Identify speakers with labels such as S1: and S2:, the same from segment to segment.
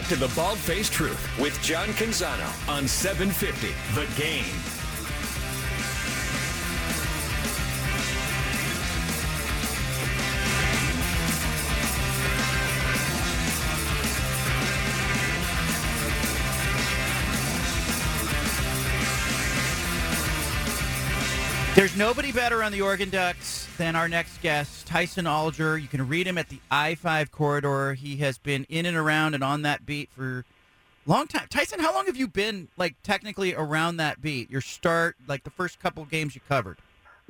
S1: Back to the Bald Faced Truth with John Canzano on 750 The Game.
S2: There's nobody better on the Oregon Ducks than our next guest, Tyson Alger. You can read him at the I 5 corridor. He has been in and around and on that beat for a long time. Tyson, how long have you been, like, technically around that beat? Your start, like, the first couple games you covered?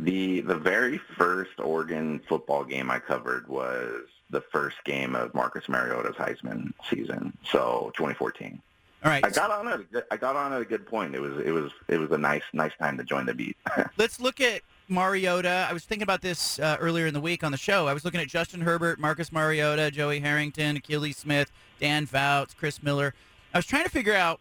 S3: The the very first Oregon football game I covered was the first game of Marcus Mariota's Heisman season, so 2014.
S2: All right.
S3: I got on at a good, I got on at a good point. It was it was it was a nice nice time to join the beat.
S2: Let's look at Mariota. I was thinking about this uh, earlier in the week on the show. I was looking at Justin Herbert, Marcus Mariota, Joey Harrington, Akili Smith, Dan Fouts, Chris Miller. I was trying to figure out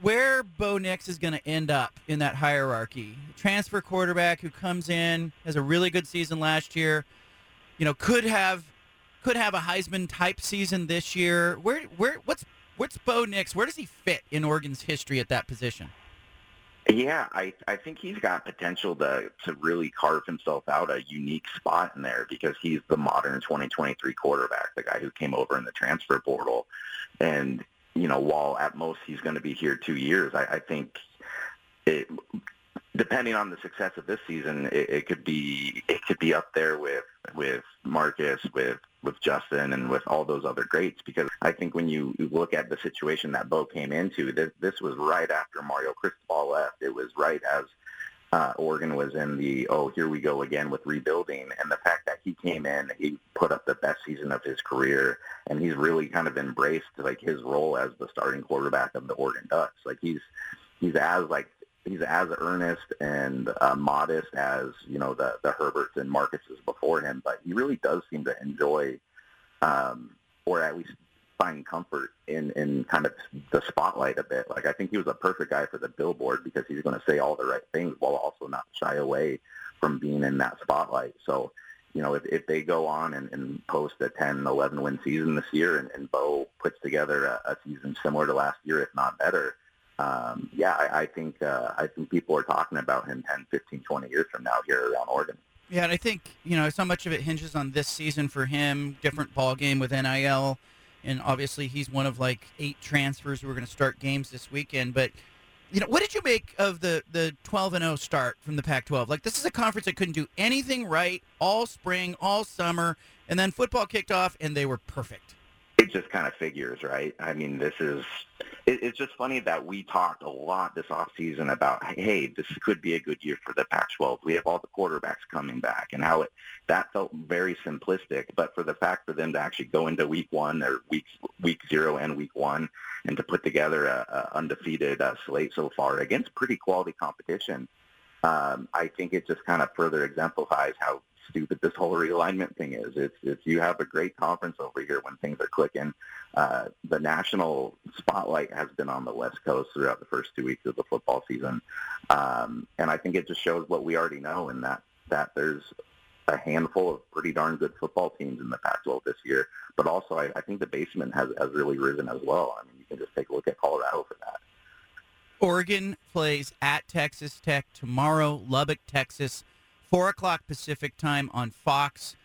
S2: where Bo Nix is going to end up in that hierarchy. Transfer quarterback who comes in has a really good season last year. You know, could have could have a Heisman type season this year. Where where what's what's Bo Nix? Where does he fit in Oregon's history at that position?
S3: Yeah, I I think he's got potential to to really carve himself out a unique spot in there because he's the modern 2023 quarterback, the guy who came over in the transfer portal, and you know while at most he's going to be here two years, I, I think it depending on the success of this season, it, it could be it could be up there with with Marcus, with with Justin, and with all those other greats. Because I think when you, look at the situation that Bo came into, this this was right after Mario Cristobal left. It was right as uh, Oregon was in the oh here we go again with rebuilding, and the fact that he came in, he put up the best season of his career, and he's really kind of embraced like his role as the starting quarterback of the Oregon Ducks. Like he's he's as like he's as earnest and uh, modest as you know the the Herberts and Marcuses before him, but he really does seem to enjoy, um, or at least find comfort in in kind of the spotlight a bit. Like I think he was a perfect guy for the billboard because he's going to say all the right things while also not shy away from being in that spotlight. So. You know, if, if they go on and, and post a 10, 11 win season this year and, and Bo puts together a, a season similar to last year, if not better, um, yeah, I, I think uh, I think people are talking about him 10, 15, 20 years from now here around Oregon.
S2: Yeah, and I think you know so much of it hinges on this season for him. Different ball game with NIL, and obviously he's one of like eight transfers who are going to start games this weekend. But you know, what did you make of the the 12 and 0 start from the Pac-12? Like this is a conference that couldn't do anything right all spring, all summer, and then football kicked off and they were perfect.
S3: It just kind of figures, right? I mean, this is it, it's just funny that we talked a lot this off season about, hey, this could be a good year for the Pac-12. We have all the quarterbacks coming back, and how it that felt very simplistic. But for the fact for them to actually go into week one or week week zero and week one, and to put together a, a undefeated uh, slate so far against pretty quality competition, um, I think it just kind of further exemplifies how stupid this whole realignment thing is. It's it's you have a great conference over here when things are clicking. Uh, the national spotlight has been on the West Coast throughout the first two weeks of the football season, um, and I think it just shows what we already know in that that there's a handful of pretty darn good football teams in the Pac-12 this year. But also, I, I think the basement has has really risen as well. I mean, you can just take a look at Colorado for that.
S2: Oregon plays at Texas Tech tomorrow. Lubbock, Texas 4 o'clock Pacific time on Fox.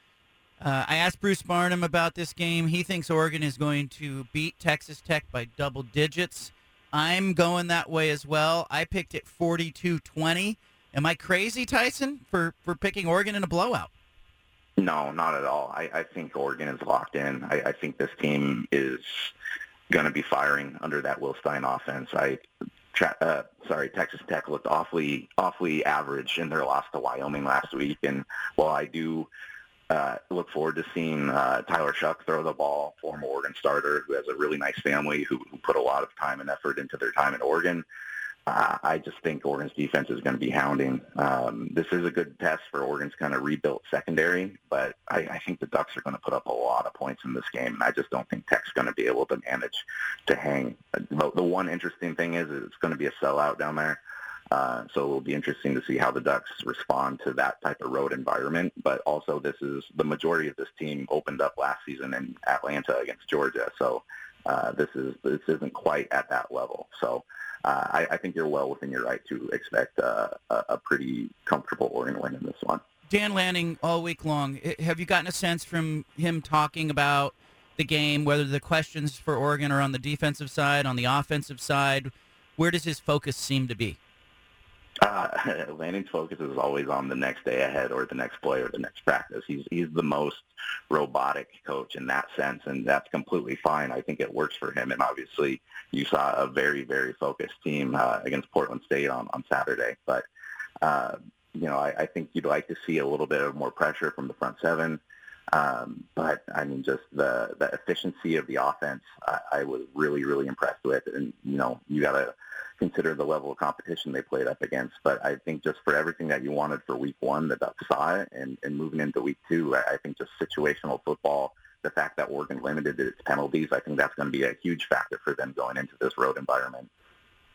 S2: Uh, I asked Bruce Barnum about this game. He thinks Oregon is going to beat Texas Tech by double digits. I'm going that way as well. I picked it 42-20. Am I crazy, Tyson, for, for picking Oregon in a blowout?
S3: No, not at all. I, I think Oregon is locked in. I, I think this team is going to be firing under that Will Stein offense. I uh, sorry, Texas Tech looked awfully awfully average in their loss to Wyoming last week. And while I do uh, look forward to seeing uh, Tyler Shough throw the ball, former Oregon starter who has a really nice family who, who put a lot of time and effort into their time in Oregon. I just think Oregon's defense is going to be hounding. Um, this is a good test for Oregon's kind of rebuilt secondary, but I, I think the Ducks are going to put up a lot of points in this game, and I just don't think Tech's going to be able to manage to hang. The, the one interesting thing is it's going to be a sellout down there. Uh, so it will be interesting to see how the Ducks respond to that type of road environment. But also, this is the majority of this team opened up last season in Atlanta against Georgia. So uh, this is this isn't quite at that level. So uh, I, I, think you're well within your right to expect uh, a, a pretty comfortable Oregon win in this one.
S2: Dan Lanning, all week long, have you gotten a sense from him talking about the game, whether the questions for Oregon are on the defensive side, on the offensive side? Where does his focus seem to be?
S3: Uh, Lanning's focus is always on the next day ahead or the next play or the next practice. He's he's the most robotic coach in that sense, and that's completely fine. I think it works for him. And obviously, you saw a very very focused team uh, against Portland State on on Saturday. But uh, you know, I, I think you'd like to see a little bit of more pressure from the front seven. Um, but I mean, just the the efficiency of the offense, I, I was really really impressed with. And you know, you got to consider the level of competition they played up against. But I think just for everything that you wanted for week one, the Ducks saw it. And, and moving into week two, I think just situational football, the fact that Oregon limited its penalties, I think that's going to be a huge factor for them going into this road environment.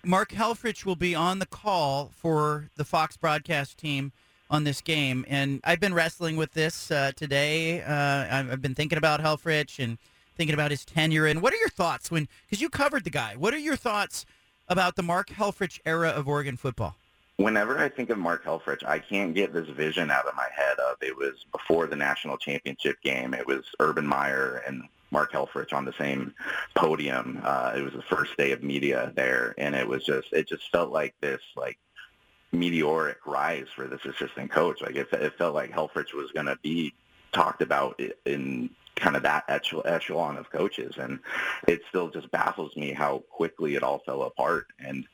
S2: Mark Helfrich will be on the call for the Fox broadcast team on this game. And I've been wrestling with this uh, today. Uh, I've been thinking about Helfrich and thinking about his tenure. And what are your thoughts when, because you covered the guy, what are your thoughts about the Mark Helfrich era of Oregon football?
S3: Whenever I think of Mark Helfrich, I can't get this vision out of my head of it was before the national championship game. It was Urban Meyer and Mark Helfrich on the same podium. Uh, it was the first day of media there, and it was just it just felt like this like meteoric rise for this assistant coach. Like it, it felt like Helfrich was going to be talked about in kind of that echelon of coaches. And it still just baffles me how quickly it all fell apart. And,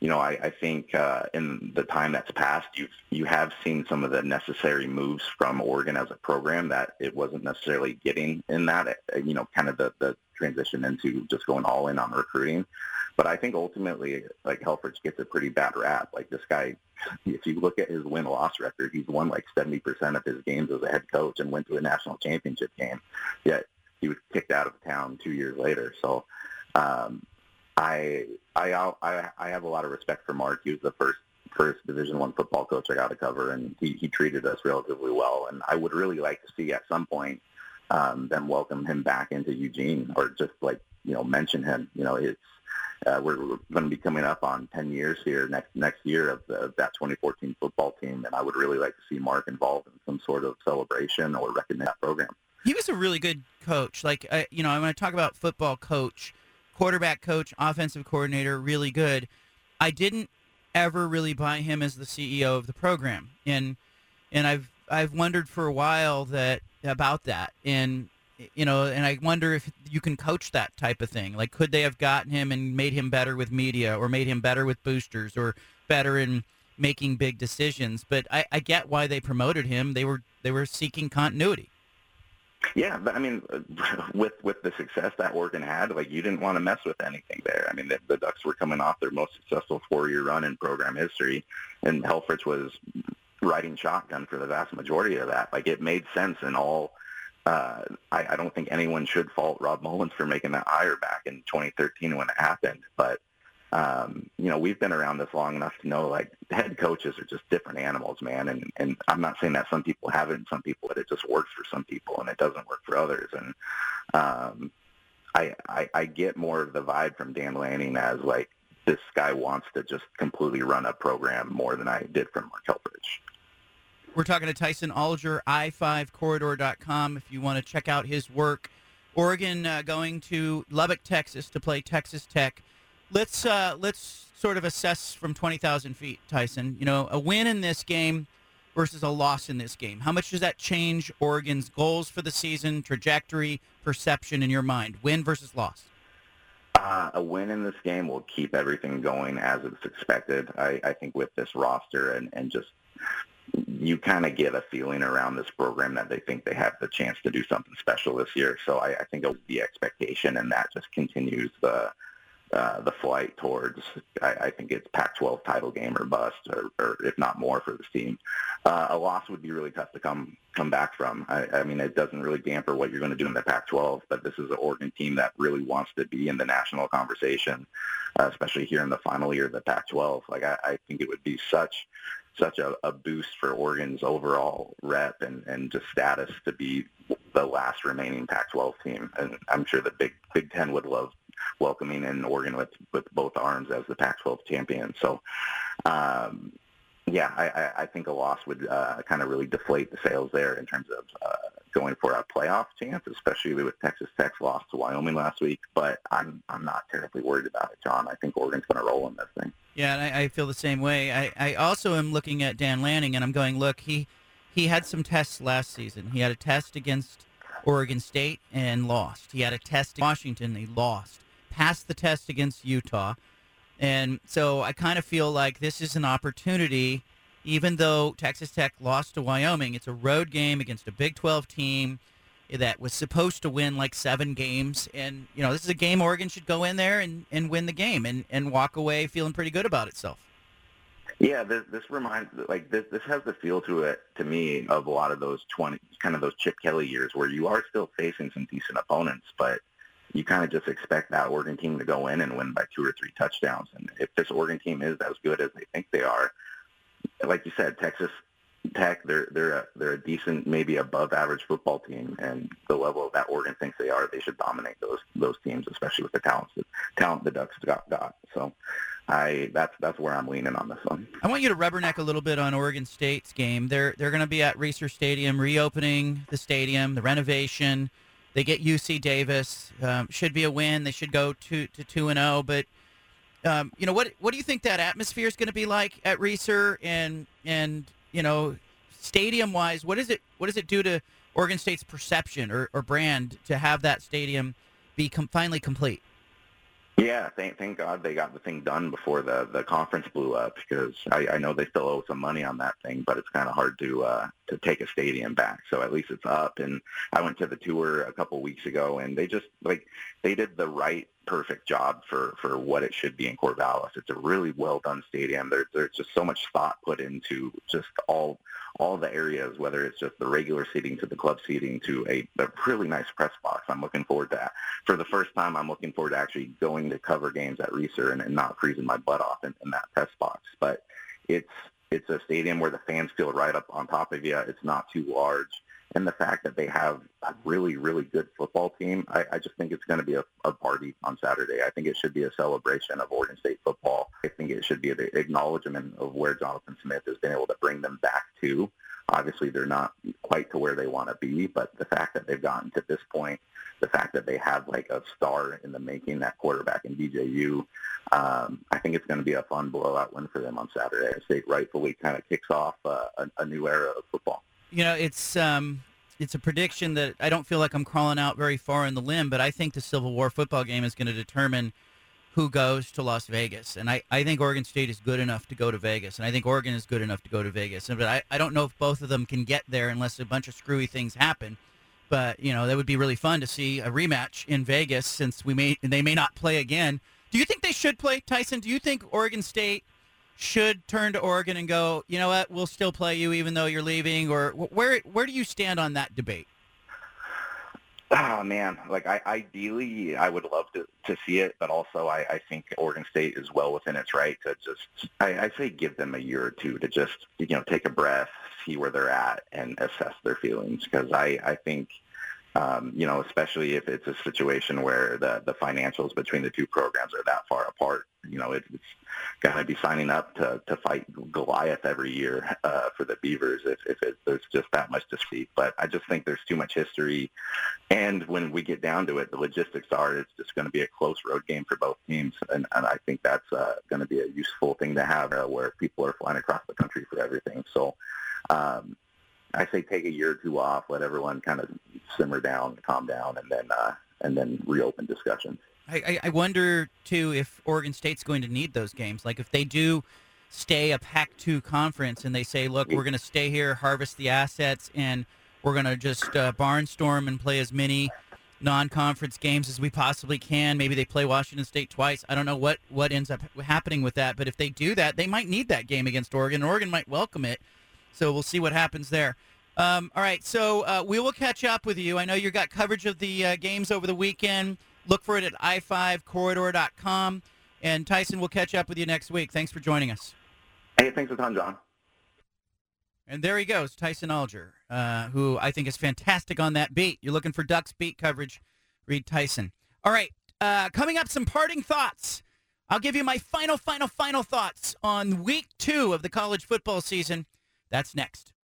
S3: you know, I, I think uh, in the time that's passed, you've, you have seen some of the necessary moves from Oregon as a program that it wasn't necessarily getting in that, uh, you know, kind of the, the transition into just going all in on recruiting. But I think ultimately, like Helfrich gets a pretty bad rap. Like this guy, if you look at his win-loss record, he's won like 70% of his games as a head coach and went to a national championship game. Yet he was kicked out of town two years later. So um, I, I I I have a lot of respect for Mark. He was the first first Division One football coach I got to cover, and he, he treated us relatively well. And I would really like to see at some point um, them welcome him back into Eugene, or just like you know mention him. You know, it's uh, we're, going to be coming up on 10 years here next next year of, the, of that 2014 football team, and I would really like to see Mark involved in some sort of celebration or recognize that program.
S2: He was a really good coach. Like, I, you know, I'm going to talk about football coach, quarterback coach, offensive coordinator, really good. I didn't ever really buy him as the CEO of the program, and and I've I've wondered for a while that about that, and you know, and I wonder if you can coach that type of thing. Like, could they have gotten him and made him better with media, or made him better with boosters, or better in making big decisions? But I, I get why they promoted him. They were they were seeking continuity.
S3: Yeah, but I mean, with with the success that Oregon had, like you didn't want to mess with anything there. I mean, the, the Ducks were coming off their most successful four-year run in program history, and Helfrich was riding shotgun for the vast majority of that. Like it made sense in all uh, I, I don't think anyone should fault Rob Mullens for making that hire back in 2013 when it happened. But um, you know, we've been around this long enough to know like head coaches are just different animals, man. And and I'm not saying that some people have it and some people that it just works for some people and it doesn't work for others. And um, I, I I get more of the vibe from Dan Lanning as like this guy wants to just completely run a program more than I did from Mark Helfrich.
S2: We're talking to Tyson Alger, i5corridor.com, if you want to check out his work. Oregon uh, going to Lubbock, Texas to play Texas Tech. Let's uh, let's sort of assess from 20,000 feet, Tyson. You know, a win in this game versus a loss in this game. How much does that change Oregon's goals for the season, trajectory, perception in your mind? Win versus loss?
S3: Uh, a win in this game will keep everything going as it's expected. I, I think with this roster and, and just you kind of get a feeling around this program that they think they have the chance to do something special this year. So I, I think it was the expectation, and that just continues the uh, the flight towards, I, I think it's Pac-12 title game or bust, or, or if not more for this team. Uh, a loss would be really tough to come come back from. I, I mean, it doesn't really damper what you're going to do in the Pac-12, but this is an Oregon team that really wants to be in the national conversation, uh, especially here in the final year of the Pac-12. Like, I, I think it would be such such a, a boost for Oregon's overall rep and, and just status to be the last remaining Pac-12 team. And I'm sure the Big Big Ten would love welcoming in Oregon with, with both arms as the Pac-12 champion. So, um, yeah, I, I think a loss would uh, kind of really deflate the sails there in terms of uh, going for a playoff chance, especially with Texas Tech's loss to Wyoming last week. But I'm I'm not terribly worried about it, John. I think Oregon's going to roll in this thing.
S2: Yeah, I, I feel the same way. I, I also am looking at Dan Lanning, and I'm going, look, he he had some tests last season. He had a test against Oregon State and lost. He had a test in Washington, he lost passed the test against Utah. And so I kind of feel like this is an opportunity, even though Texas Tech lost to Wyoming, it's a road game against a Big 12 team that was supposed to win like seven games. And, you know, this is a game Oregon should go in there and, and win the game and, and walk away feeling pretty good about itself.
S3: Yeah, this, this reminds like this. This has the feel to it to me of a lot of those twenty, kind of those Chip Kelly years where you are still facing some decent opponents, but you kind of just expect that Oregon team to go in and win by two or three touchdowns. And if this Oregon team is as good as they think they are, like you said, Texas Tech, they're they're a, they're a decent, maybe above average football team, and the level that Oregon thinks they are, they should dominate those those teams, especially with the talent the talent the Ducks got. got. So, I that's that's where I'm leaning on this one.
S2: I want you to rubberneck a little bit on Oregon State's game. They're they're going to be at Reser Stadium, reopening the stadium, the renovation. They get UC Davis. Um, should be a win. They should go to to two and zero. Oh, but um, you know what? What do you think that atmosphere is going to be like at Reser and and you know, stadium wise? What is it? What does it do to Oregon State's perception or, or brand to have that stadium be com- finally complete?
S3: Yeah, thank thank God they got the thing done before the the conference blew up because I, I know they still owe some money on that thing, but it's kind of hard to uh, to take a stadium back. So at least it's up. And I went to the tour a couple weeks ago, and they just like they did the right perfect job for for what it should be in Corvallis. It's a really well done stadium. There, there's just so much thought put into just all all the areas, whether it's just the regular seating to the club seating to a, a really nice press box. I'm looking forward to that. For the first time, I'm looking forward to actually going to cover games at Reser and, and not freezing my butt off in, in that press box. But it's it's a stadium where the fans feel right up on top of you. It's not too large and the fact that they have a really, really good football team, I, I just think it's going to be a, a party on Saturday. I think it should be a celebration of Oregon State football. I think it should be an acknowledgement of where Jonathan Smith has been able to bring them back to. Obviously, they're not quite to where they want to be, but the fact that they've gotten to this point, the fact that they have like a star in the making, that quarterback in DJU, um, I think it's going to be a fun blowout win for them on Saturday. State rightfully kind of kicks off uh, a, a new era of football
S2: you know, it's um, it's a prediction that I don't feel like I'm crawling out very far in the limb, but I think the Civil War football game is going to determine who goes to Las Vegas. And I, I think Oregon State is good enough to go to Vegas. And I think Oregon is good enough to go to Vegas. But I, I don't know if both of them can get there unless a bunch of screwy things happen. But, you know, that would be really fun to see a rematch in Vegas since we may they may not play again. Do you think they should play, Tyson? Do you think Oregon State – should turn to Oregon and go, you know what, we'll still play you even though you're leaving, or where where do you stand on that debate?
S3: Oh man, like I ideally I would love to to see it, but also I, I think Oregon State is well within its right to just I, I say give them a year or two to just you know take a breath, see where they're at, and assess their feelings because I I think um, you know, especially if it's a situation where the, the financials between the two programs are that far apart. You know, it, it's going to be signing up to, to fight Goliath every year uh, for the Beavers if, if it, there's just that much to. But I just think there's too much history. And when we get down to it, the logistics are it's just going to be a close road game for both teams. And, and I think that's uh, going to be a useful thing to have uh, where people are flying across the country for everything. So um, I say take a year or two off, let everyone kind of simmer down, calm down, and then uh, and then reopen discussions.
S2: I, I wonder too if Oregon State's going to need those games. Like if they do stay a Pac-2 conference and they say, look, we're going to stay here, harvest the assets, and we're going to just uh, barnstorm and play as many non-conference games as we possibly can. Maybe they play Washington State twice. I don't know what what ends up happening with that, but if they do that, they might need that game against Oregon. Oregon might welcome it. So we'll see what happens there. Um, all right, so uh, we will catch up with you. I know you got coverage of the uh, games over the weekend. Look for it at i5corridor.com. And Tyson, we'll catch up with you next week. Thanks for joining us.
S3: Hey, thanks a ton, John.
S2: And there he goes, Tyson Alger, uh, who I think is fantastic on that beat. You're looking for Ducks beat coverage, read Tyson. All right, uh, coming up, some parting thoughts. I'll give you my final, final, final thoughts on week two of the college football season. That's next.